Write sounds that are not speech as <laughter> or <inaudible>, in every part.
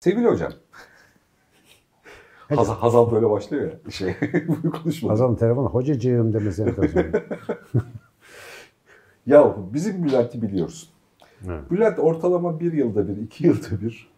Sevgili hocam. Hazal, Hazal böyle başlıyor ya şey <laughs> bu konuşmada. Hazal'ın telefonu hocacığım demesi enteresan. <laughs> <laughs> Ya bizim Bülent'i biliyorsun. Evet. Bülent ortalama bir yılda bir, iki yılda bir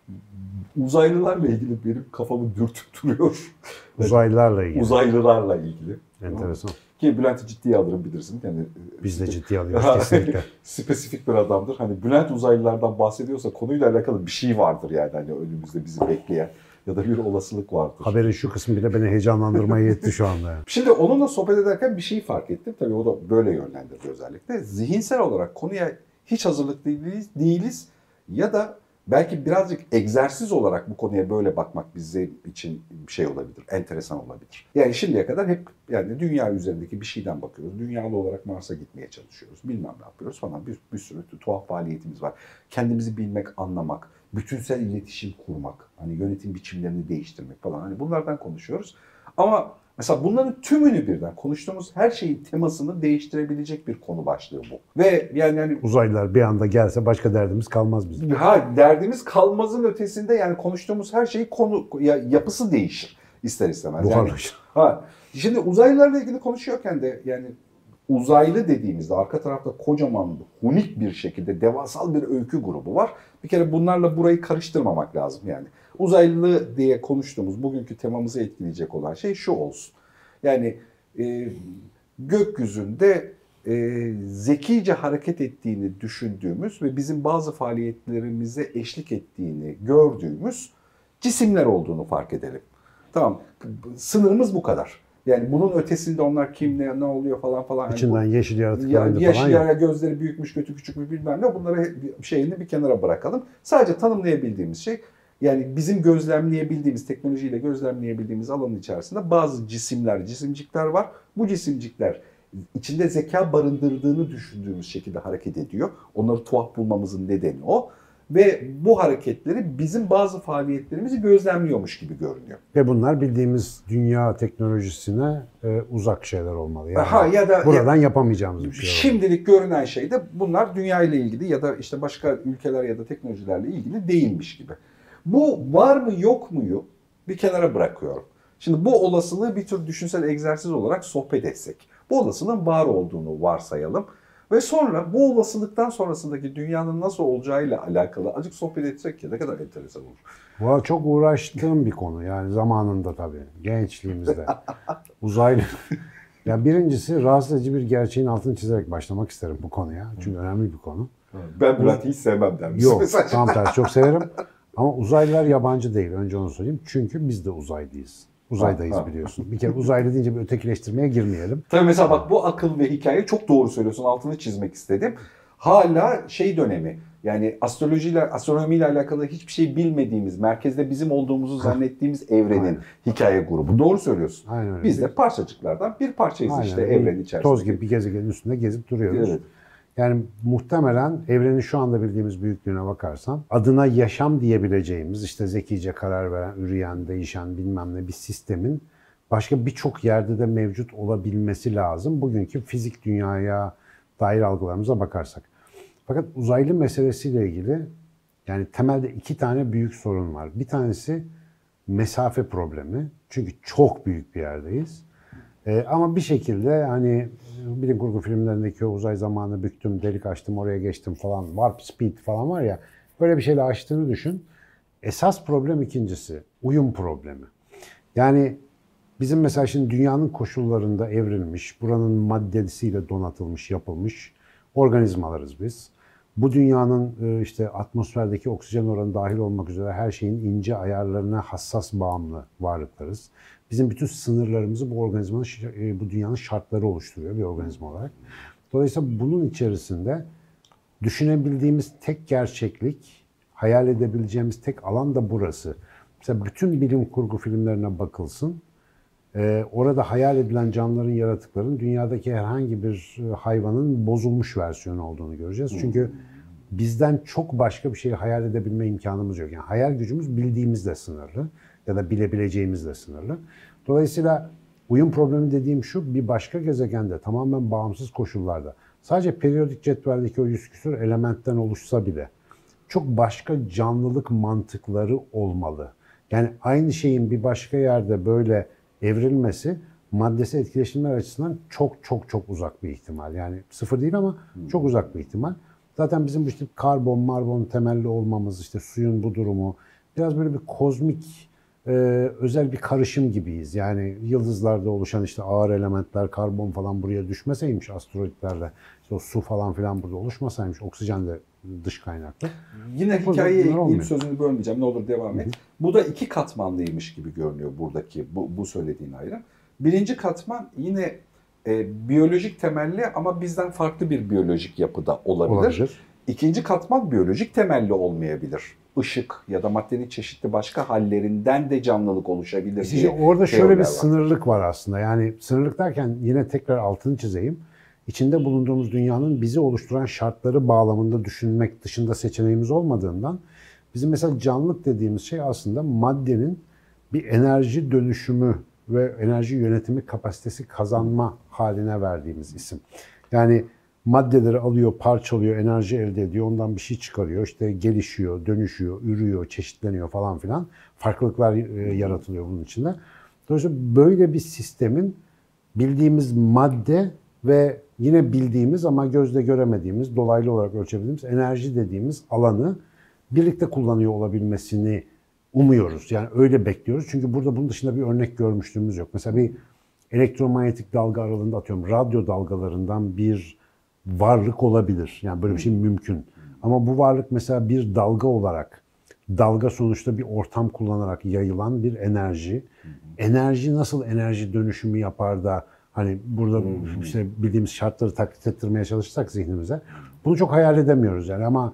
uzaylılarla ilgili benim kafamı dürtüp duruyor. Uzaylılarla ilgili. Uzaylılarla ilgili. enteresan. Ki Bülent'i ciddiye alırım bilirsin. Yani, Biz de ciddiye alıyoruz <laughs> kesinlikle. Spesifik bir adamdır. Hani Bülent uzaylılardan bahsediyorsa konuyla alakalı bir şey vardır yani. Hani önümüzde bizi bekleyen ya da bir olasılık vardır. Haberin şu kısmı bile beni heyecanlandırmaya yetti şu anda. yani. <laughs> Şimdi onunla sohbet ederken bir şey fark ettim. Tabii o da böyle yönlendirdi özellikle. Zihinsel olarak konuya hiç hazırlıklı değiliz, değiliz ya da belki birazcık egzersiz olarak bu konuya böyle bakmak bizim için bir şey olabilir, enteresan olabilir. Yani şimdiye kadar hep yani dünya üzerindeki bir şeyden bakıyoruz. Dünyalı olarak Mars'a gitmeye çalışıyoruz. Bilmem ne yapıyoruz falan. Bir, bir sürü tuhaf faaliyetimiz var. Kendimizi bilmek, anlamak, bütünsel iletişim kurmak, hani yönetim biçimlerini değiştirmek falan. Hani bunlardan konuşuyoruz. Ama mesela bunların tümünü birden konuştuğumuz her şeyin temasını değiştirebilecek bir konu başlığı bu. Ve yani yani Uzaylılar bir anda gelse başka derdimiz kalmaz bizim. Ha derdimiz kalmazın ötesinde yani konuştuğumuz her şeyi konu ya, yapısı değişir ister istemez. Yani, Buharlaşır. ha şimdi uzaylılarla ilgili konuşuyorken de yani uzaylı dediğimizde arka tarafta kocaman hunik bir şekilde devasal bir öykü grubu var. Bir kere bunlarla burayı karıştırmamak lazım yani. Uzaylı diye konuştuğumuz bugünkü temamızı etkileyecek olan şey şu olsun. Yani e, gökyüzünde e, zekice hareket ettiğini düşündüğümüz ve bizim bazı faaliyetlerimize eşlik ettiğini gördüğümüz cisimler olduğunu fark edelim. Tamam. Sınırımız bu kadar. Yani bunun ötesinde onlar kim ne, ne oluyor falan falan. Yani İçinden yeşil ya, yaratıklar indi yeşil falan ya. ya gözleri büyükmüş, götü küçükmüş bilmem ne. Bunları şeyini bir kenara bırakalım. Sadece tanımlayabildiğimiz şey yani bizim gözlemleyebildiğimiz, teknolojiyle gözlemleyebildiğimiz alanın içerisinde bazı cisimler, cisimcikler var. Bu cisimcikler içinde zeka barındırdığını düşündüğümüz şekilde hareket ediyor. Onları tuhaf bulmamızın nedeni o. Ve bu hareketleri bizim bazı faaliyetlerimizi gözlemliyormuş gibi görünüyor. Ve bunlar bildiğimiz dünya teknolojisine e, uzak şeyler olmalı. Yani Ha, ya da buradan yapamayacağımız bir şey olmalı. Şimdilik görünen şey de bunlar dünya ile ilgili ya da işte başka ülkeler ya da teknolojilerle ilgili değilmiş gibi. Bu var mı yok muyu bir kenara bırakıyorum. Şimdi bu olasılığı bir tür düşünsel egzersiz olarak sohbet etsek. Bu olasılığın var olduğunu varsayalım. Ve sonra bu olasılıktan sonrasındaki dünyanın nasıl olacağıyla alakalı azıcık sohbet etsek ya ne kadar enteresan olur. Valla çok uğraştığım bir konu yani zamanında tabii gençliğimizde. <laughs> Uzaylı. Ya birincisi rahatsız edici bir gerçeğin altını çizerek başlamak isterim bu konuya. Çünkü önemli bir konu. Ben Bülent'i hiç sevmem dermiş. Yok tam tersi çok severim. <laughs> Ama uzaylılar yabancı değil. Önce onu söyleyeyim. Çünkü biz de uzaydayız. Uzaydayız Ha, ha. biliyorsun. Bir kere uzaylı deyince bir ötekileştirmeye girmeyelim. <laughs> Tabii mesela bak bu akıl ve hikaye çok doğru söylüyorsun. Altını çizmek istedim. Hala şey dönemi yani astrolojiyle, astronomiyle alakalı hiçbir şey bilmediğimiz, merkezde bizim olduğumuzu zannettiğimiz evrenin Aynen. hikaye grubu. Doğru söylüyorsun. Aynen öyle. Biz de parçacıklardan bir parçayız Aynen işte evren içerisinde. Toz gibi bir gezegenin üstünde gezip duruyoruz. Evet. Yani muhtemelen evrenin şu anda bildiğimiz büyüklüğüne bakarsan adına yaşam diyebileceğimiz işte zekice karar veren, üreyen, değişen bilmem ne bir sistemin başka birçok yerde de mevcut olabilmesi lazım. Bugünkü fizik dünyaya dair algılarımıza bakarsak. Fakat uzaylı meselesiyle ilgili yani temelde iki tane büyük sorun var. Bir tanesi mesafe problemi. Çünkü çok büyük bir yerdeyiz. Ee, ama bir şekilde hani bilim kurgu filmlerindeki uzay zamanı büktüm, delik açtım, oraya geçtim falan, warp speed falan var ya, böyle bir şeyle açtığını düşün. Esas problem ikincisi, uyum problemi. Yani bizim mesela şimdi dünyanın koşullarında evrilmiş, buranın maddesiyle donatılmış, yapılmış organizmalarız biz. Bu dünyanın e, işte atmosferdeki oksijen oranı dahil olmak üzere her şeyin ince ayarlarına hassas bağımlı varlıklarız. Bizim bütün sınırlarımızı bu organizmanın, e, bu dünyanın şartları oluşturuyor bir organizma olarak. Dolayısıyla bunun içerisinde düşünebildiğimiz tek gerçeklik, hayal edebileceğimiz tek alan da burası. Mesela bütün bilim kurgu filmlerine bakılsın. Ee, orada hayal edilen canlıların, yaratıkların dünyadaki herhangi bir e, hayvanın bozulmuş versiyonu olduğunu göreceğiz. Çünkü bizden çok başka bir şeyi hayal edebilme imkanımız yok. Yani hayal gücümüz bildiğimizle sınırlı ya da bilebileceğimizle sınırlı. Dolayısıyla uyum problemi dediğim şu, bir başka gezegende tamamen bağımsız koşullarda sadece periyodik cetveldeki o yüz küsur elementten oluşsa bile çok başka canlılık mantıkları olmalı. Yani aynı şeyin bir başka yerde böyle evrilmesi maddesi etkileşimler açısından çok çok çok uzak bir ihtimal. Yani sıfır değil ama çok uzak bir ihtimal. Zaten bizim işte karbon, marbon temelli olmamız, işte suyun bu durumu biraz böyle bir kozmik e, özel bir karışım gibiyiz. Yani yıldızlarda oluşan işte ağır elementler, karbon falan buraya düşmeseymiş asteroidlerle, işte o su falan filan burada oluşmasaymış, oksijen de dış kaynaklı. Yine Bu hikayeye ekleyeyim sözünü bölmeyeceğim ne olur devam et. Bu da iki katmanlıymış gibi görünüyor buradaki bu, bu söylediğin ayrım. Birinci katman yine e, biyolojik temelli ama bizden farklı bir biyolojik yapıda olabilir. Olabilir. İkinci katman biyolojik temelli olmayabilir. Işık ya da maddenin çeşitli başka hallerinden de canlılık oluşabilir İşte diye orada şöyle bir var. sınırlık var aslında. Yani sınırlık derken yine tekrar altını çizeyim. İçinde bulunduğumuz dünyanın bizi oluşturan şartları bağlamında düşünmek dışında seçeneğimiz olmadığından bizim mesela canlılık dediğimiz şey aslında maddenin bir enerji dönüşümü ve enerji yönetimi kapasitesi kazanma haline verdiğimiz isim. Yani maddeleri alıyor, parçalıyor, enerji elde ediyor, ondan bir şey çıkarıyor, işte gelişiyor, dönüşüyor, ürüyor, çeşitleniyor falan filan. Farklılıklar e, yaratılıyor bunun içinde. Dolayısıyla böyle bir sistemin bildiğimiz madde ve yine bildiğimiz ama gözle göremediğimiz, dolaylı olarak ölçebildiğimiz enerji dediğimiz alanı birlikte kullanıyor olabilmesini umuyoruz. Yani öyle bekliyoruz. Çünkü burada bunun dışında bir örnek görmüşlüğümüz yok. Mesela bir elektromanyetik dalga aralığında atıyorum radyo dalgalarından bir varlık olabilir. Yani böyle bir şey mümkün. Ama bu varlık mesela bir dalga olarak dalga sonuçta bir ortam kullanarak yayılan bir enerji. Enerji nasıl enerji dönüşümü yapar da hani burada işte bildiğimiz şartları taklit ettirmeye çalışırsak zihnimize bunu çok hayal edemiyoruz yani ama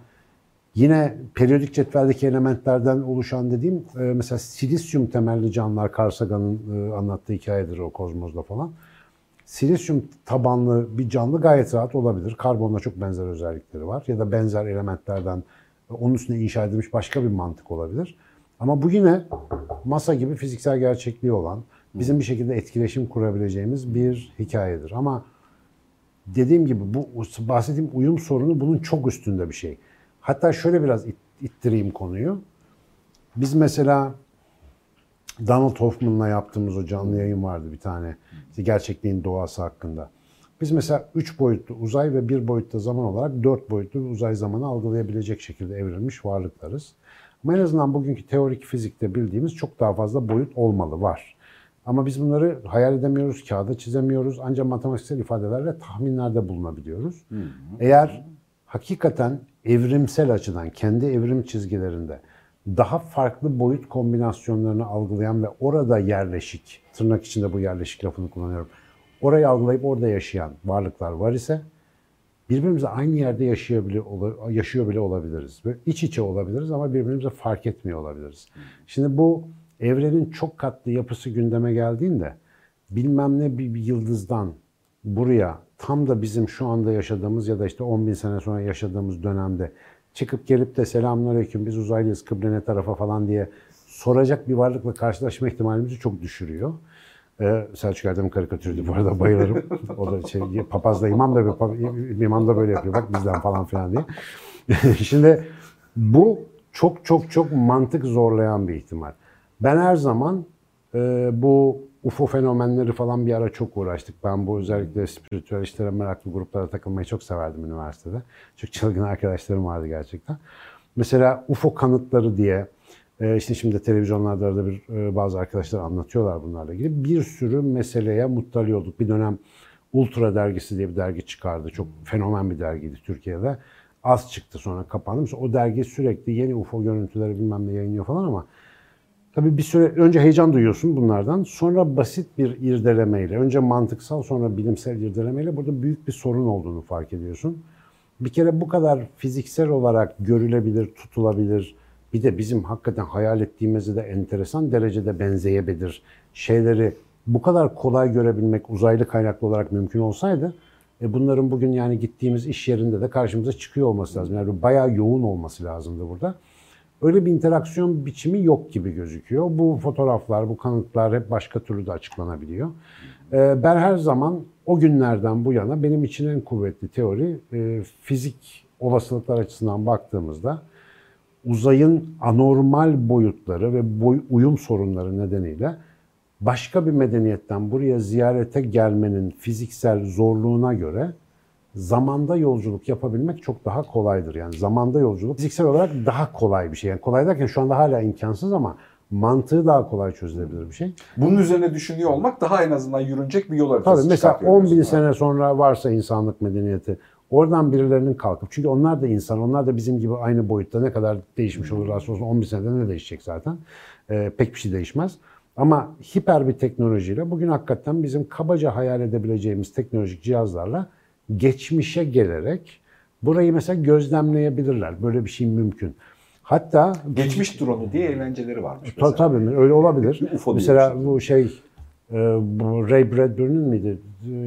Yine periyodik cetveldeki elementlerden oluşan dediğim e, mesela silisyum temelli canlılar Carl Sagan'ın e, anlattığı hikayedir o kozmozda falan. Silisyum tabanlı bir canlı gayet rahat olabilir. Karbonla çok benzer özellikleri var. Ya da benzer elementlerden onun üstüne inşa edilmiş başka bir mantık olabilir. Ama bu yine masa gibi fiziksel gerçekliği olan, bizim bir şekilde etkileşim kurabileceğimiz bir hikayedir. Ama dediğim gibi bu bahsettiğim uyum sorunu bunun çok üstünde bir şey. Hatta şöyle biraz it- ittireyim konuyu. Biz mesela Donald Hoffman'la yaptığımız o canlı yayın vardı bir tane. İşte gerçekliğin doğası hakkında. Biz mesela üç boyutlu uzay ve bir boyutlu zaman olarak dört boyutlu bir uzay zamanı algılayabilecek şekilde evrilmiş varlıklarız. Ama en azından bugünkü teorik fizikte bildiğimiz çok daha fazla boyut olmalı, var. Ama biz bunları hayal edemiyoruz, kağıda çizemiyoruz. Ancak matematiksel ifadelerle tahminlerde bulunabiliyoruz. Eğer hakikaten evrimsel açıdan kendi evrim çizgilerinde daha farklı boyut kombinasyonlarını algılayan ve orada yerleşik, tırnak içinde bu yerleşik lafını kullanıyorum, orayı algılayıp orada yaşayan varlıklar var ise birbirimizle aynı yerde yaşayabiliyor, yaşıyor bile olabiliriz. Ve iç içe olabiliriz ama birbirimize fark etmiyor olabiliriz. Şimdi bu evrenin çok katlı yapısı gündeme geldiğinde bilmem ne bir yıldızdan buraya tam da bizim şu anda yaşadığımız ya da işte 10 bin sene sonra yaşadığımız dönemde çıkıp gelip de selamünaleyküm biz uzaylıyız kıble ne tarafa falan diye soracak bir varlıkla karşılaşma ihtimalimizi çok düşürüyor. Ee, Selçuk Erdem karikatürüydü bu arada bayılırım. O da şey, papazda imam da, imam da böyle yapıyor bak bizden falan filan diye. <laughs> Şimdi bu çok çok çok mantık zorlayan bir ihtimal. Ben her zaman e, bu UFO fenomenleri falan bir ara çok uğraştık. Ben bu özellikle spiritüel işlere meraklı gruplara takılmayı çok severdim üniversitede. Çok çılgın arkadaşlarım vardı gerçekten. Mesela UFO kanıtları diye e, işte şimdi televizyonlarda arada bir e, bazı arkadaşlar anlatıyorlar bunlarla ilgili. Bir sürü meseleye muttali olduk. Bir dönem Ultra dergisi diye bir dergi çıkardı. Çok fenomen bir dergiydi Türkiye'de. Az çıktı sonra kapandı. Mesela o dergi sürekli yeni UFO görüntüleri bilmem ne yayınlıyor falan ama Tabii bir süre önce heyecan duyuyorsun bunlardan. Sonra basit bir irdelemeyle, önce mantıksal sonra bilimsel irdelemeyle burada büyük bir sorun olduğunu fark ediyorsun. Bir kere bu kadar fiziksel olarak görülebilir, tutulabilir, bir de bizim hakikaten hayal ettiğimizde de enteresan derecede benzeyebilir şeyleri bu kadar kolay görebilmek uzaylı kaynaklı olarak mümkün olsaydı e bunların bugün yani gittiğimiz iş yerinde de karşımıza çıkıyor olması lazım. Yani bayağı yoğun olması lazımdı burada. Öyle bir interaksiyon biçimi yok gibi gözüküyor. Bu fotoğraflar, bu kanıtlar hep başka türlü de açıklanabiliyor. Ee, Ben her zaman o günlerden bu yana benim için en kuvvetli teori e, fizik olasılıklar açısından baktığımızda uzayın anormal boyutları ve boy, uyum sorunları nedeniyle başka bir medeniyetten buraya ziyarete gelmenin fiziksel zorluğuna göre zamanda yolculuk yapabilmek çok daha kolaydır. Yani zamanda yolculuk fiziksel olarak daha kolay bir şey. Yani kolay derken şu anda hala imkansız ama mantığı daha kolay çözülebilir bir şey. Bunun üzerine düşünüyor olmak daha en azından yürünecek bir yol haritası Tabii mesela çıkartıyor 10 bin diyorsun. sene sonra varsa insanlık medeniyeti oradan birilerinin kalkıp çünkü onlar da insan onlar da bizim gibi aynı boyutta ne kadar değişmiş olur olsun 10 bin senede ne değişecek zaten Ee, pek bir şey değişmez. Ama hiper bir teknolojiyle bugün hakikaten bizim kabaca hayal edebileceğimiz teknolojik cihazlarla geçmişe gelerek burayı mesela gözlemleyebilirler. Böyle bir şey mümkün. Hatta Geçmiş drone'u diye eğlenceleri varmış mesela. tabii öyle olabilir. UFO Mesela bu şey e, bu Ray Bradbury'nin miydi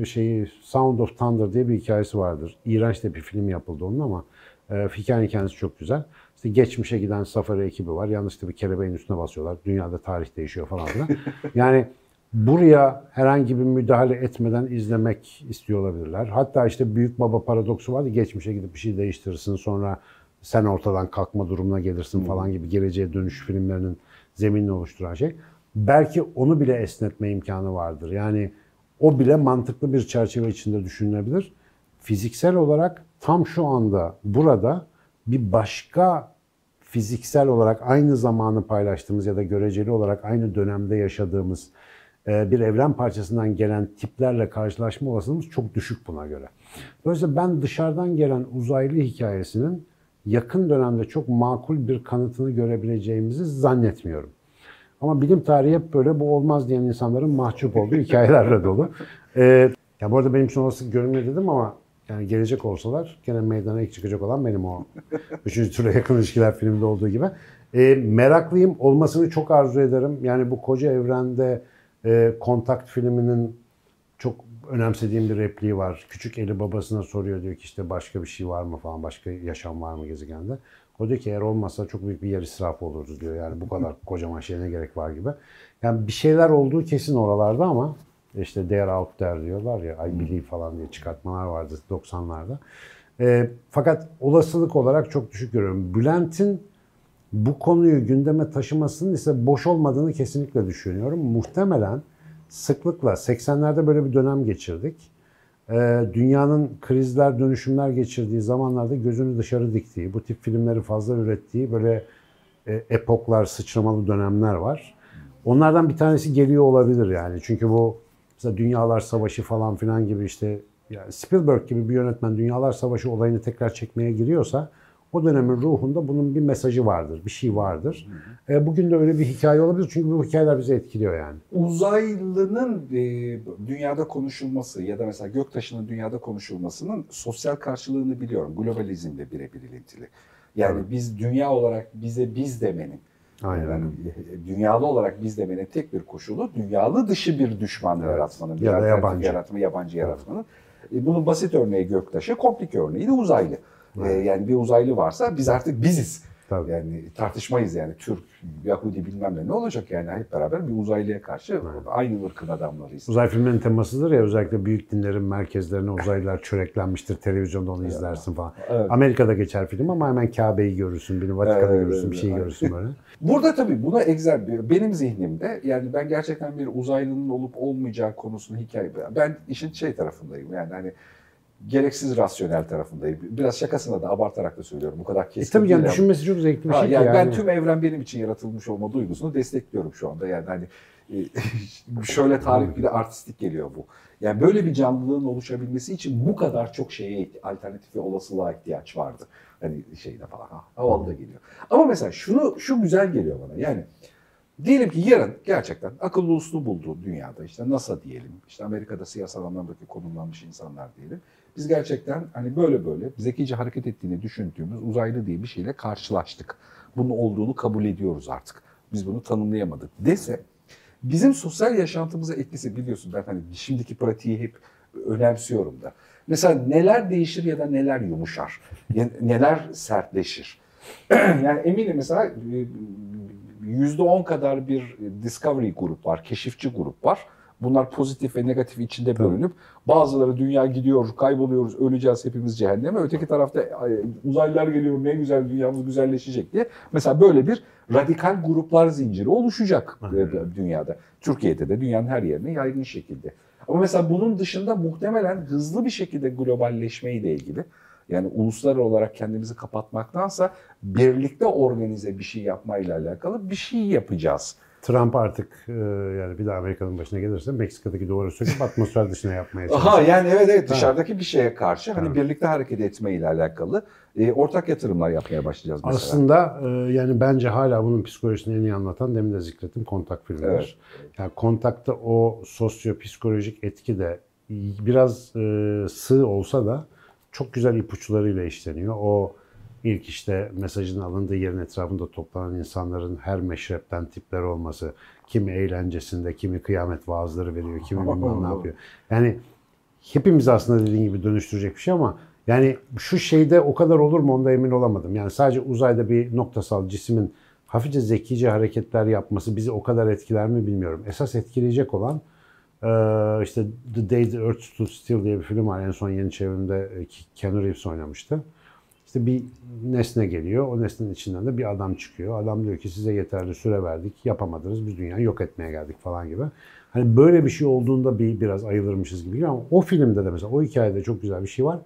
E, şeyi Sound of Thunder diye bir hikayesi vardır. İğrenç de bir film yapıldı onun ama e, hikayenin kendisi çok güzel. İşte geçmişe giden safari ekibi var. Yanlışlıkla bir kelebeğin üstüne basıyorlar. Dünyada tarih değişiyor falan filan. <laughs> yani buraya herhangi bir müdahale etmeden izlemek istiyor olabilirler. Hatta işte büyük baba paradoksu vardı. Geçmişe gidip bir şey değiştirirsin sonra sen ortadan kalkma durumuna gelirsin falan gibi geleceğe dönüş filmlerinin zeminini oluşturan şey. Belki onu bile esnetme imkanı vardır. Yani o bile mantıklı bir çerçeve içinde düşünülebilir. Fiziksel olarak tam şu anda burada bir başka fiziksel olarak aynı zamanı paylaştığımız ya da göreceli olarak aynı dönemde yaşadığımız bir evren parçasından gelen tiplerle karşılaşma olasılığımız çok düşük buna göre. Dolayısıyla ben dışarıdan gelen uzaylı hikayesinin yakın dönemde çok makul bir kanıtını görebileceğimizi zannetmiyorum. Ama bilim tarihi hep böyle bu olmaz diyen insanların mahcup olduğu <laughs> hikayelerle dolu. Ee, ya bu arada benim için olası görünmüyor dedim ama yani gelecek olsalar gene meydana ilk çıkacak olan benim o. <laughs> Üçüncü türe yakın ilişkiler filmde olduğu gibi. Ee, meraklıyım. Olmasını çok arzu ederim. Yani bu koca evrende e, Kontakt filminin çok önemsediğim bir repliği var. Küçük eli babasına soruyor diyor ki işte başka bir şey var mı falan, başka yaşam var mı gezegende. O diyor ki eğer olmasa çok büyük bir yer israfı olurdu diyor. Yani bu kadar <laughs> kocaman şeye ne gerek var gibi. Yani bir şeyler olduğu kesin oralarda ama işte they are out there diyorlar ya I believe falan diye çıkartmalar vardı 90'larda. E, fakat olasılık olarak çok düşük görüyorum. Bülent'in bu konuyu gündeme taşımasının ise boş olmadığını kesinlikle düşünüyorum. Muhtemelen sıklıkla 80'lerde böyle bir dönem geçirdik. Ee, dünyanın krizler, dönüşümler geçirdiği zamanlarda gözünü dışarı diktiği, bu tip filmleri fazla ürettiği böyle e, epoklar, sıçramalı dönemler var. Onlardan bir tanesi geliyor olabilir yani. Çünkü bu mesela Dünyalar Savaşı falan filan gibi işte yani Spielberg gibi bir yönetmen Dünyalar Savaşı olayını tekrar çekmeye giriyorsa o dönemin ruhunda bunun bir mesajı vardır, bir şey vardır. E, bugün de öyle bir hikaye olabilir çünkü bu hikayeler bizi etkiliyor yani. Uzaylının e, dünyada konuşulması ya da mesela göktaşının dünyada konuşulmasının sosyal karşılığını biliyorum. Globalizmle birebir ilintili. Yani Evet. biz dünya olarak bize biz demenin, Aynen. yani dünyalı olarak biz demenin tek bir koşulu dünyalı dışı bir düşman Evet. yaratmanın, bir Ya da yabancı. yaratma, yabancı yaratmanın. E, bunun basit örneği göktaşı, komplik örneği de uzaylı. E, Evet. yani bir uzaylı varsa biz artık biziz. Tabii. Yani tartışmayız yani Türk, Yahudi bilmem ne ne olacak yani hep beraber bir uzaylıya karşı aynı ırkın adamlarıyız. Uzay filmlerinin temasıdır ya özellikle büyük dinlerin merkezlerine uzaylılar çöreklenmiştir. Televizyonda onu izlersin falan. Evet. Amerika'da geçer film ama hemen Kabe'yi görürsün, bir Vatikan'ı Evet, görürsün, evet, bir şey evet. görürsün böyle. <laughs> Burada tabii buna egzer benim zihnimde yani ben gerçekten bir uzaylının olup olmayacağı konusunu hikaye ben işin şey tarafındayım yani hani gereksiz rasyonel tarafındayım. Biraz şakasına da abartarak da söylüyorum. Bu kadar E kesin tabii yani düşünmesi çok zevkli bir şey yani, yani. ben tüm evren benim için yaratılmış olma duygusunu destekliyorum şu anda. Yani hani e, <laughs> şöyle tarif bir de artistik geliyor bu. Yani böyle bir canlılığın oluşabilmesi için bu kadar çok şeye alternatif ve olasılığa ihtiyaç vardı. Hani şeyde falan ha, havalı da geliyor. Ama mesela şunu şu güzel geliyor bana. Yani diyelim ki yarın gerçekten akıllı uslu buldu dünyada işte NASA diyelim. işte Amerika'da siyasal anlamdaki konumlanmış insanlar diyelim. Biz gerçekten hani böyle böyle zekice hareket ettiğini düşündüğümüz uzaylı diye bir şeyle karşılaştık. Bunun olduğunu kabul ediyoruz artık. Biz bunu tanımlayamadık dese bizim sosyal yaşantımıza etkisi biliyorsun ben hani şimdiki pratiği hep önemsiyorum da. Mesela neler değişir ya da neler yumuşar, neler sertleşir. <clears throat> yani eminim mesela e, yüzde on kadar bir Discovery grup var, keşifçi grup var. Bunlar pozitif ve negatif içinde bölünüp bazıları dünya gidiyor, kayboluyoruz, öleceğiz hepimiz cehenneme. Öteki tarafta uzaylılar geliyor ne güzel dünyamız güzelleşecek diye. Mesela böyle bir radikal gruplar zinciri oluşacak Aynen. dünyada. Türkiye'de de dünyanın her yerine yaygın şekilde. Ama mesela bunun dışında muhtemelen hızlı bir şekilde globalleşmeyle ilgili yani uluslar olarak kendimizi kapatmaktansa birlikte organize bir şey yapmayla alakalı bir şey yapacağız. Trump artık e, yani bir daha Amerika'nın başına gelirse Meksika'daki duvarı söküp atmosfer dışına yapmaya çalışıyor. Aha yani evet evet dışarıdaki bir şeye karşı hani birlikte hareket etme ile alakalı e, ortak yatırımlar yapmaya başlayacağız mesela. Aslında e, yani bence hala bunun psikolojisini en iyi anlatan demin de zikrettim kontak filmler. Evet. Yani kontakta o sosyo-psikolojik etki de biraz e, sığ olsa da çok güzel ipuçlarıyla işleniyor. O ilk işte mesajın alındığı yerin etrafında toplanan insanların her meşrepten tipler olması, kimi eğlencesinde, kimi kıyamet vaazları veriyor, kimi bilmem ne yapıyor. Yani hepimiz aslında dediğin gibi dönüştürecek bir şey ama yani şu şeyde o kadar olur mu onda emin olamadım. Yani sadece uzayda bir noktasal cismin hafifçe zekice hareketler yapması bizi o kadar etkiler mi bilmiyorum. Esas etkileyecek olan işte The Day the Earth Stood Still diye bir film var. En son yeni çevrimde Keanu Reeves oynamıştı. İşte bir nesne geliyor. O nesnenin içinden de bir adam çıkıyor. Adam diyor ki size yeterli süre verdik. Yapamadınız. Biz dünyayı yok etmeye geldik falan gibi. Hani böyle bir şey olduğunda bir biraz ayılırmışız gibi ama o filmde de mesela o hikayede çok güzel bir şey var.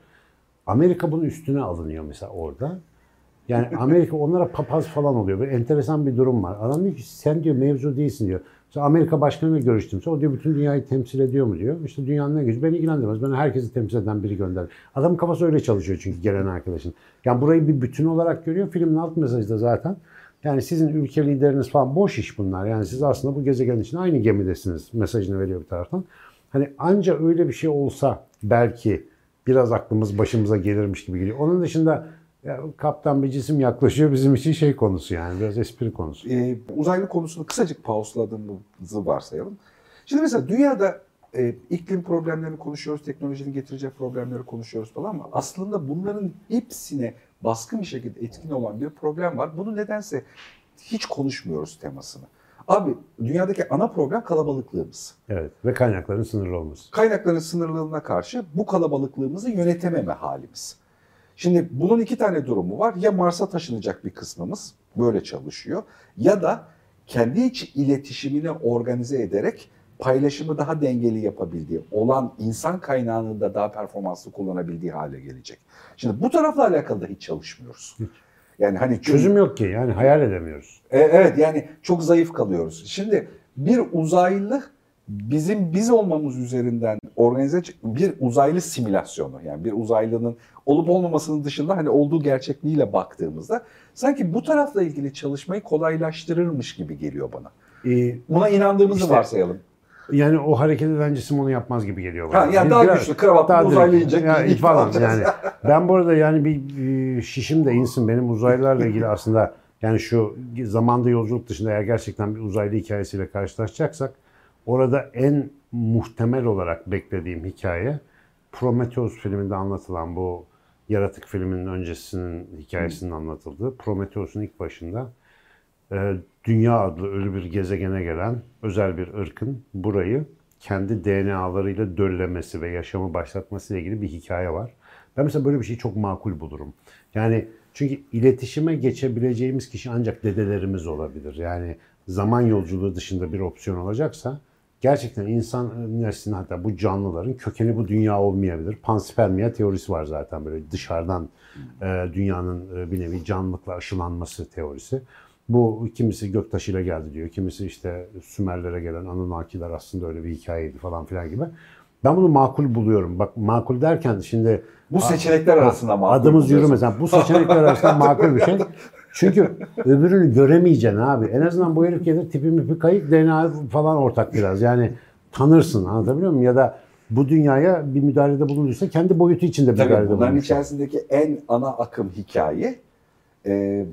Amerika bunun üstüne alınıyor mesela orada. Yani Amerika onlara papaz falan oluyor. Böyle enteresan bir durum var. Adam diyor ki sen diyor mevzu değilsin diyor. Mesela Amerika başkanıyla görüştümse o diyor bütün dünyayı temsil ediyor mu diyor. İşte dünyanın ne gücü beni ilgilendirmez. Ben herkesi temsil eden biri gönder. Adamın kafası öyle çalışıyor çünkü gelen arkadaşın. Yani burayı bir bütün olarak görüyor. Filmin alt mesajı da zaten. Yani sizin ülke lideriniz falan boş iş bunlar. Yani siz aslında bu gezegen için aynı gemidesiniz mesajını veriyor bir taraftan. Hani anca öyle bir şey olsa belki biraz aklımız başımıza gelirmiş gibi geliyor. Onun dışında ya, kaptan bir cisim yaklaşıyor bizim için şey konusu yani biraz espri konusu. Ee, uzaylı konusunu kısacık pausladığımızı varsayalım. Şimdi mesela dünyada e, iklim problemlerini konuşuyoruz, teknolojinin getireceği problemleri konuşuyoruz falan ama aslında bunların hepsine baskın bir şekilde etkin olan bir problem var. Bunu nedense hiç konuşmuyoruz temasını. Abi dünyadaki ana problem kalabalıklığımız. Evet ve kaynakların sınırlı olması. Kaynakların sınırlılığına karşı bu kalabalıklığımızı yönetememe halimiz. Şimdi bunun iki tane durumu var. Ya Mars'a taşınacak bir kısmımız böyle çalışıyor ya da kendi iç iletişimini organize ederek paylaşımı daha dengeli yapabildiği, olan insan kaynağını da daha performanslı kullanabildiği hale gelecek. Şimdi bu tarafla alakalı da hiç çalışmıyoruz. Yani hani çözüm yok ki yani hayal edemiyoruz. E, evet yani çok zayıf kalıyoruz. Şimdi bir uzaylı bizim biz olmamız üzerinden organize bir uzaylı simülasyonu yani bir uzaylının olup olmamasının dışında hani olduğu gerçekliğiyle baktığımızda sanki bu tarafla ilgili çalışmayı kolaylaştırırmış gibi geliyor bana. Ee, Buna inandığımızı işte, varsayalım. Yani o hareket eden cisim onu yapmaz gibi geliyor bana. Ha, yani, daha Biraz, güçlü, kravatlı daha uzaylı yiyecek. Yani, falan yani. ben bu arada yani bir şişim de insin benim uzaylılarla ilgili aslında yani şu zamanda yolculuk dışında eğer gerçekten bir uzaylı hikayesiyle karşılaşacaksak orada en muhtemel olarak beklediğim hikaye Prometheus filminde anlatılan bu yaratık filminin öncesinin hikayesinin anlatıldığı Prometheus'un ilk başında e, Dünya adlı ölü bir gezegene gelen özel bir ırkın burayı kendi DNA'larıyla döllemesi ve yaşamı başlatması ile ilgili bir hikaye var. Ben mesela böyle bir şeyi çok makul bulurum. Yani çünkü iletişime geçebileceğimiz kişi ancak dedelerimiz olabilir. Yani zaman yolculuğu dışında bir opsiyon olacaksa gerçekten insan neslinin hatta bu canlıların kökeni bu dünya olmayabilir. Panspermia teorisi var zaten böyle dışarıdan e, dünyanın e, bir nevi canlılıkla aşılanması teorisi. Bu kimisi göktaşıyla geldi diyor. Kimisi işte Sümerlere gelen Anunnakiler aslında öyle bir hikayeydi falan filan gibi. Ben bunu makul buluyorum. Bak makul derken şimdi bu seçenekler arasında makul. Adımız yürümez. Yani bu seçenekler arasında <laughs> makul bir şey. Çünkü öbürünü göremeyeceksin abi. En azından bu herif gelir tipi mipi kayık DNA falan ortak biraz. Yani tanırsın anlatabiliyor muyum? Ya da bu dünyaya bir müdahalede bulunduysa kendi boyutu içinde bir müdahalede bulunur. Bunların içerisindeki en ana akım hikaye e,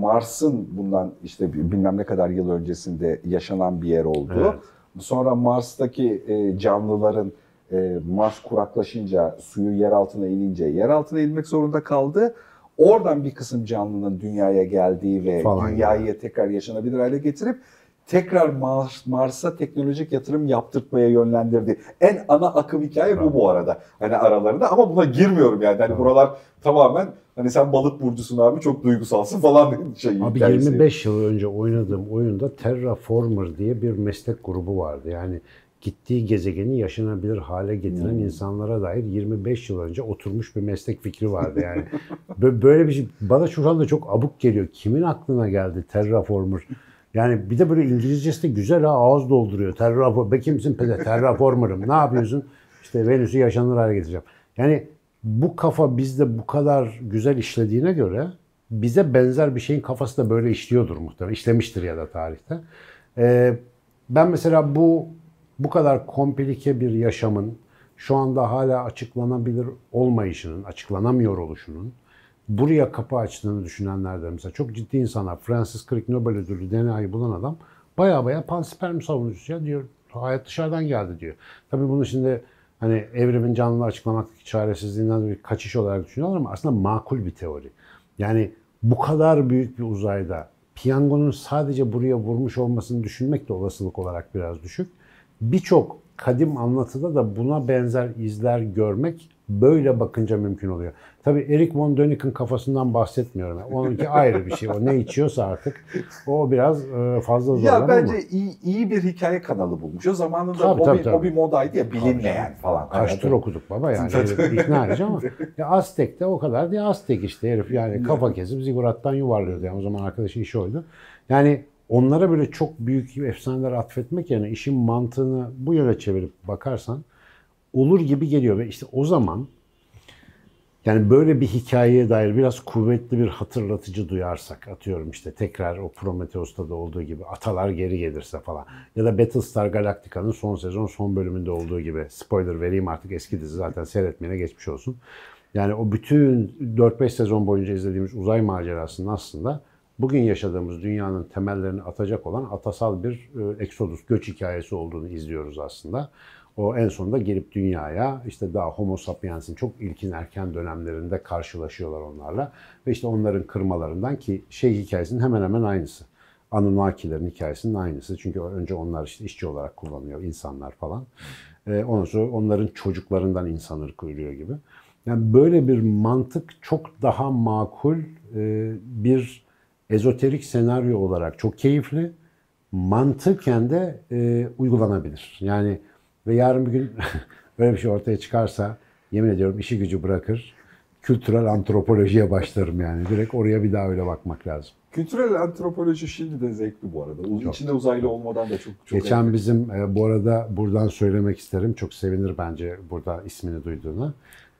Mars'ın bundan işte bilmem ne kadar yıl öncesinde yaşanan bir yer olduğu. Evet. Sonra Mars'taki e, canlıların e, Mars kuraklaşınca, suyu yer altına inince yer altına inmek zorunda kaldı. Oradan bir kısım canlının dünyaya geldiği ve Falan dünyayı yani. tekrar yaşanabilir hale getirip tekrar Mars, Mars'a teknolojik yatırım yaptırtmaya yönlendirdi. En ana akım hikaye bu bu arada. Hani aralarında ama buna girmiyorum yani. Hani buralar tamamen hani sen balık burcusun abi çok duygusalsın falan şey Abi hikayesi. 25 yıl önce oynadığım oyunda Terraformer diye bir meslek grubu vardı. Yani gittiği gezegeni yaşanabilir hale getiren Hmm. insanlara dair 25 yıl önce oturmuş bir meslek fikri vardı yani. <laughs> Bö- Böyle bir şey bana şu anda çok abuk geliyor. Kimin aklına geldi Terraformer? Yani bir de böyle İngilizcesi de güzel ha ağız dolduruyor. Terraformer, be kimsin pede? Terraformer'ım. Ne yapıyorsun? İşte Venüs'ü yaşanır hale getireceğim. Yani bu kafa bizde bu kadar güzel işlediğine göre bize benzer bir şeyin kafası da böyle işliyordur muhtemelen. İşlemiştir ya da tarihte. Ee, ben mesela bu bu kadar komplike bir yaşamın şu anda hala açıklanabilir olmayışının, açıklanamıyor oluşunun buraya kapı açtığını düşünenlerden mesela çok ciddi insanlar. Francis Crick Nobel ödüllü DNA'yı bulan adam baya baya pansperm savunucusu ya diyor. Hayat dışarıdan geldi diyor. Tabii bunu şimdi hani evrimin canlılığı açıklamaktaki çaresizliğinden bir kaçış olarak düşünüyorlar ama aslında makul bir teori. Yani bu kadar büyük bir uzayda piyangonun sadece buraya vurmuş olmasını düşünmek de olasılık olarak biraz düşük. Birçok kadim anlatıda da buna benzer izler görmek böyle bakınca mümkün oluyor. Tabii Eric von Däniken kafasından bahsetmiyorum. Onunki <laughs> ayrı bir şey. O ne içiyorsa artık o biraz e, fazla zorlar Ya bence iyi, iyi bir hikaye kanalı bulmuş. O zamanında Tabii, o, tabii, bir, tabii. o bir modaydı ya bilinmeyen falan. Kaç Hani tur okuduk baba yani <laughs> ikna edici ama ya Aztek'te o kadar diye Aztek işte herif yani kafa kesip zigurattan yuvarlıyordu yani o zaman arkadaşın işi oydu. Yani onlara böyle çok büyük efsaneler atfetmek yerine işin mantığını bu yöne çevirip bakarsan olur gibi geliyor ve işte o zaman yani böyle bir hikayeye dair biraz kuvvetli bir hatırlatıcı duyarsak atıyorum işte tekrar o Prometheus'ta da olduğu gibi atalar geri gelirse falan ya da Battlestar Galactica'nın son sezon son bölümünde olduğu gibi spoiler vereyim artık eski dizi zaten seyretmeyene geçmiş olsun. Yani o bütün 4-5 sezon boyunca izlediğimiz uzay macerasının aslında bugün yaşadığımız dünyanın temellerini atacak olan atasal bir eksodus, göç hikayesi olduğunu izliyoruz aslında. O en sonunda gelip dünyaya işte daha Homo sapiens'in çok ilkin erken dönemlerinde karşılaşıyorlar onlarla. Ve işte onların kırmalarından ki şey hikayesinin hemen hemen aynısı. Anunnakilerin hikayesinin aynısı. Çünkü önce onlar işte işçi olarak kullanıyor insanlar falan. Ee, ondan sonra onların çocuklarından insan ırkı ürüyor gibi. Yani böyle bir mantık çok daha makul e, bir ezoterik senaryo olarak çok keyifli. Mantıken de e, uygulanabilir. Yani ve yarın bir gün <laughs> böyle bir şey ortaya çıkarsa yemin ediyorum işi gücü bırakır. Kültürel antropolojiye başlarım yani. Direkt oraya bir daha öyle bakmak lazım. Kültürel antropoloji şimdi de zevkli bu arada. Uz- İçinde uzaylı olmadan da çok çok Geçen zevkli. bizim e, bu arada buradan söylemek isterim. Çok sevinir bence burada ismini duyduğuna.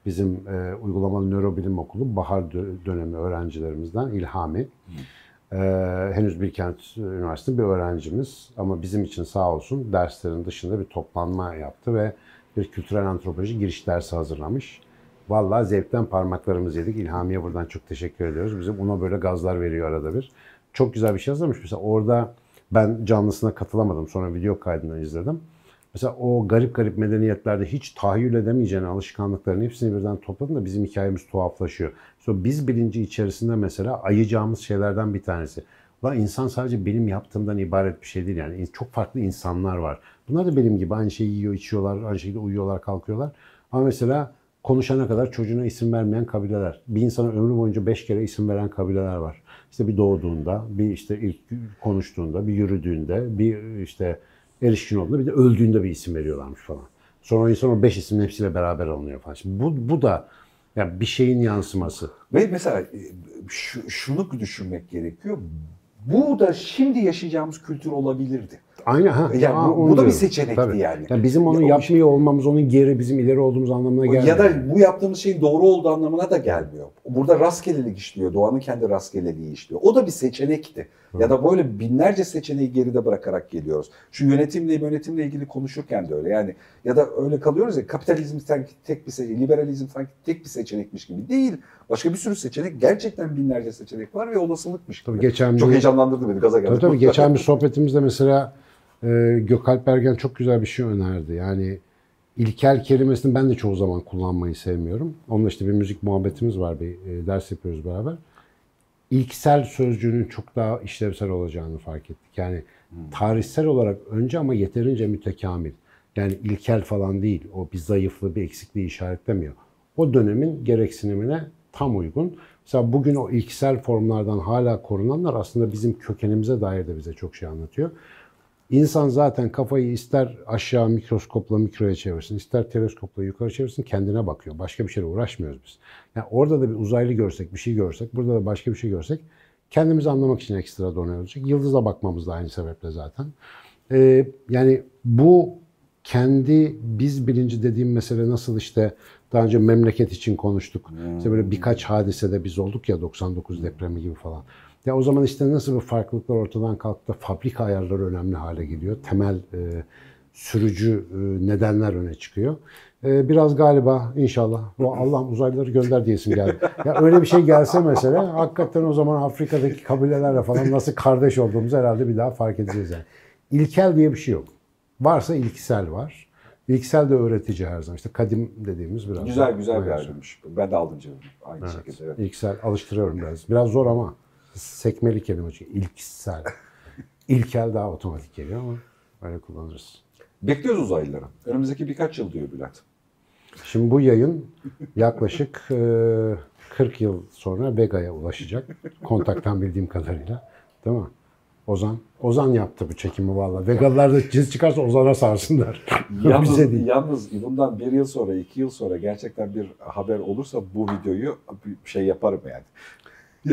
Bizim e, uygulamalı nörobilim okulu bahar dö- dönemi öğrencilerimizden İlhami. E, henüz Bilkent Üniversitesi bir öğrencimiz ama bizim için sağ olsun derslerin dışında bir toplanma yaptı ve bir kültürel antropoloji giriş dersi hazırlamış. Vallahi zevkten parmaklarımızı yedik. İlhami'ye buradan çok teşekkür ediyoruz. Bizim ona böyle gazlar veriyor arada bir. Çok güzel bir şey hazırlamış. Mesela orada ben canlısına katılamadım. Sonra video kaydını izledim. Mesela o garip garip medeniyetlerde hiç tahayyül edemeyeceğin alışkanlıkların hepsini birden topladın da bizim hikayemiz tuhaflaşıyor. Sonra biz bilinci içerisinde mesela ayacağımız şeylerden bir tanesi. Ulan insan sadece benim yaptığımdan ibaret bir şey değil yani. Çok farklı insanlar var. Bunlar da benim gibi aynı şeyi yiyor, içiyorlar, aynı şekilde uyuyorlar, kalkıyorlar. Ama mesela konuşana kadar çocuğuna isim vermeyen kabileler. Bir insana ömrü boyunca beş kere isim veren kabileler var. İşte bir doğduğunda, bir işte ilk konuştuğunda, bir yürüdüğünde, bir işte erişkin olduğunda, bir de öldüğünde bir isim veriyorlarmış falan. Sonra o insan o beş ismin hepsiyle beraber alınıyor falan. Şimdi bu, bu da yani bir şeyin yansıması. Ve mesela e, şu, şunu düşünmek gerekiyor. Bu da şimdi yaşayacağımız kültür olabilirdi. Aynı ha. Yani Aa, bu- bu da bir seçenekti Tabii. yani. Yani bizim onu Ya yapmıyor olmamız onun geri bizim ileri olduğumuz anlamına gelmiyor. Ya da bu yaptığımız şeyin doğru olduğu anlamına da gelmiyor. Burada rastgelelik işliyor. Doğanın kendi rastgeleliği işliyor. O da bir seçenekti. Ya da böyle binlerce seçeneği geride bırakarak geliyoruz. Şu yönetimle yönetimle ilgili konuşurken de öyle. Yani ya da öyle kalıyoruz ya kapitalizm sanki tek bir seçenek, liberalizm sanki tek bir seçenekmiş gibi değil. Başka bir sürü seçenek, gerçekten binlerce seçenek var ve olasılıkmış gibi. Tabii geçen Çok bir- heyecanlandırdı beni, gaza geldi. Tabii tabii geçen bir <laughs> sohbetimizde mesela e, Gökalp Ergen çok güzel bir şey önerdi. Yani ilkel kelimesini ben de çoğu zaman kullanmayı sevmiyorum. Onunla işte bir müzik muhabbetimiz var, bir e, ders yapıyoruz beraber. İlksel sözcüğünün çok daha işlevsel olacağını fark ettik. Yani Tarihsel olarak önce ama yeterince mütekamil. Yani ilkel falan değil. O bir zayıflığı, bir eksikliği işaretlemiyor. O dönemin gereksinimine tam uygun. Mesela bugün o ilksel formlardan hala korunanlar aslında bizim kökenimize dair de bize çok şey anlatıyor. İnsan zaten kafayı ister aşağı mikroskopla mikroya çevirsin, ister teleskopla yukarı çevirsin kendine bakıyor. Başka bir şeyle uğraşmıyoruz biz. Yani orada da bir uzaylı görsek, bir şey görsek, burada da başka bir şey görsek kendimizi anlamak için ekstra olacak. Yıldıza bakmamız da aynı sebeple zaten. Ee, yani bu kendi biz bilinci dediğim mesele nasıl işte daha önce memleket için konuştuk. İşte böyle birkaç hadisede biz olduk ya 99 depremi gibi falan. Ya o zaman işte nasıl bu farklılıklar ortadan kalktı fabrika ayarları önemli hale geliyor. Temel e, sürücü e, nedenler öne çıkıyor. E, biraz galiba inşallah bu Allah uzaylıları gönder diyesim geldi. Ya öyle bir şey gelse mesela hakikaten o zaman Afrika'daki kabilelerle falan nasıl kardeş olduğumuzu herhalde bir daha fark edeceğiz yani. İlkel diye bir şey yok. Varsa ilksel var. İlksel de öğretici her zaman. İşte kadim dediğimiz biraz. Güzel güzel bir ayrılmış. Ben de aldım cevabını. Aynı Evet. şekilde. Evet. İlksel alıştırıyorum biraz. Biraz zor ama sekmeli kelime çünkü ilksel. İlkel daha otomatik geliyor ama böyle kullanırız. Bekliyoruz uzaylıları. Önümüzdeki birkaç yıl diyor Bülent. Şimdi bu yayın yaklaşık e, 40 yıl sonra Vega'ya ulaşacak. Kontaktan bildiğim kadarıyla. Değil mi? Ozan. Ozan yaptı bu çekimi valla. Vegalılar da ciz çıkarsa Ozan'a sarsınlar. <laughs> Yalnız, Bize değil. yalnız bundan bir yıl sonra, iki yıl sonra gerçekten bir haber olursa bu videoyu bir şey yaparım yani.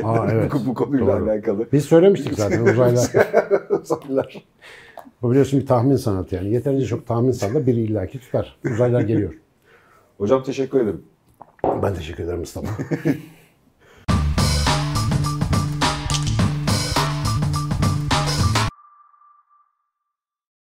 Aa, <laughs> evet. bu, bu konuyla Doğru. alakalı. Biz söylemiştik zaten <laughs> uzaylar. Uzaylılar. Bu biliyorsun bir tahmin sanatı yani. Yeterince çok tahmin salla biri illaki tutar. Uzaylar geliyor. Hocam teşekkür ederim. Ben teşekkür ederim Mustafa. <laughs>